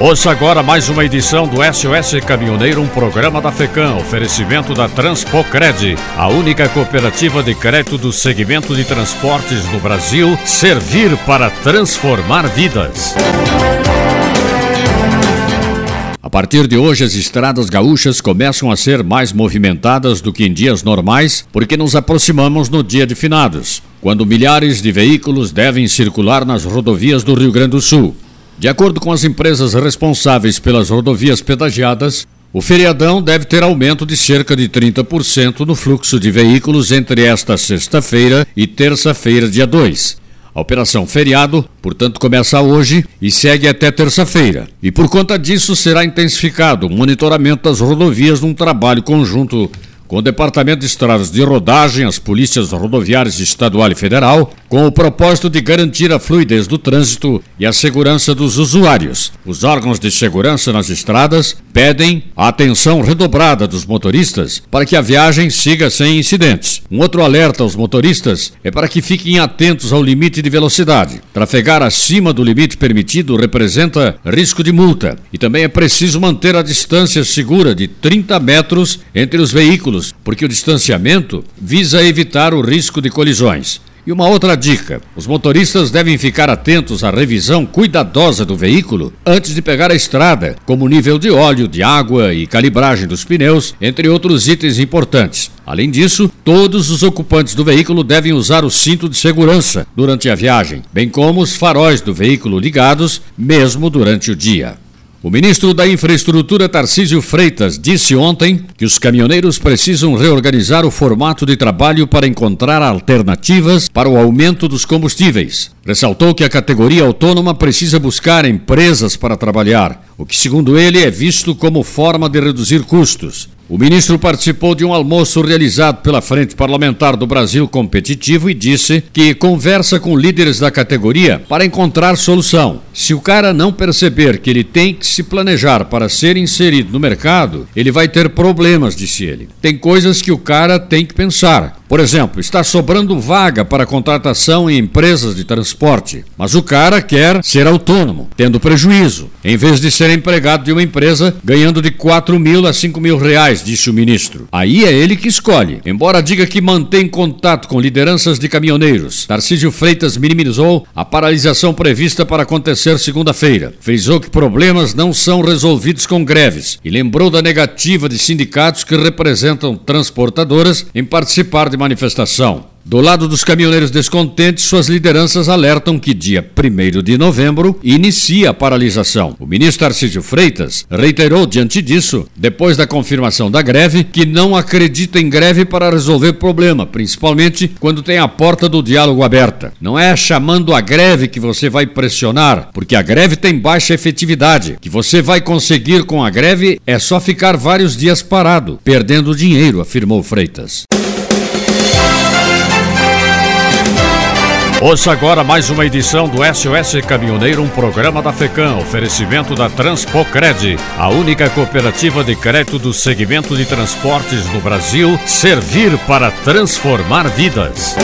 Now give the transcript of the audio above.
Ouça agora mais uma edição do SOS Caminhoneiro, um programa da FECAM, oferecimento da Transpocred, a única cooperativa de crédito do segmento de transportes no Brasil, servir para transformar vidas. A partir de hoje, as estradas gaúchas começam a ser mais movimentadas do que em dias normais, porque nos aproximamos no dia de finados, quando milhares de veículos devem circular nas rodovias do Rio Grande do Sul. De acordo com as empresas responsáveis pelas rodovias pedagiadas, o feriadão deve ter aumento de cerca de 30% no fluxo de veículos entre esta sexta-feira e terça-feira, dia 2. A operação feriado, portanto, começa hoje e segue até terça-feira. E por conta disso será intensificado o monitoramento das rodovias num trabalho conjunto com o Departamento de Estradas de Rodagem, as polícias rodoviárias estadual e federal, com o propósito de garantir a fluidez do trânsito e a segurança dos usuários. Os órgãos de segurança nas estradas pedem a atenção redobrada dos motoristas para que a viagem siga sem incidentes. Um outro alerta aos motoristas é para que fiquem atentos ao limite de velocidade. Trafegar acima do limite permitido representa risco de multa e também é preciso manter a distância segura de 30 metros entre os veículos porque o distanciamento visa evitar o risco de colisões. E uma outra dica: os motoristas devem ficar atentos à revisão cuidadosa do veículo antes de pegar a estrada, como nível de óleo, de água e calibragem dos pneus, entre outros itens importantes. Além disso, todos os ocupantes do veículo devem usar o cinto de segurança durante a viagem, bem como os faróis do veículo ligados, mesmo durante o dia. O ministro da Infraestrutura, Tarcísio Freitas, disse ontem que os caminhoneiros precisam reorganizar o formato de trabalho para encontrar alternativas para o aumento dos combustíveis. Ressaltou que a categoria autônoma precisa buscar empresas para trabalhar, o que, segundo ele, é visto como forma de reduzir custos. O ministro participou de um almoço realizado pela Frente Parlamentar do Brasil Competitivo e disse que conversa com líderes da categoria para encontrar solução. Se o cara não perceber que ele tem que se planejar para ser inserido no mercado, ele vai ter problemas, disse ele. Tem coisas que o cara tem que pensar. Por exemplo, está sobrando vaga para contratação em empresas de transporte, mas o cara quer ser autônomo, tendo prejuízo, em vez de ser empregado de uma empresa ganhando de 4 mil a 5 mil reais, disse o ministro. Aí é ele que escolhe. Embora diga que mantém contato com lideranças de caminhoneiros, Tarcísio Freitas minimizou a paralisação prevista para acontecer segunda-feira. Frisou que problemas não são resolvidos com greves e lembrou da negativa de sindicatos que representam transportadoras em participar de manifestação. Do lado dos caminhoneiros descontentes, suas lideranças alertam que dia 1 de novembro inicia a paralisação. O ministro Tarcísio Freitas reiterou diante disso, depois da confirmação da greve, que não acredita em greve para resolver problema, principalmente quando tem a porta do diálogo aberta. Não é chamando a greve que você vai pressionar, porque a greve tem baixa efetividade. Que você vai conseguir com a greve é só ficar vários dias parado, perdendo dinheiro, afirmou Freitas. Ouça agora mais uma edição do SOS Caminhoneiro, um programa da FECAM, oferecimento da Transpocred, a única cooperativa de crédito do segmento de transportes no Brasil, servir para transformar vidas.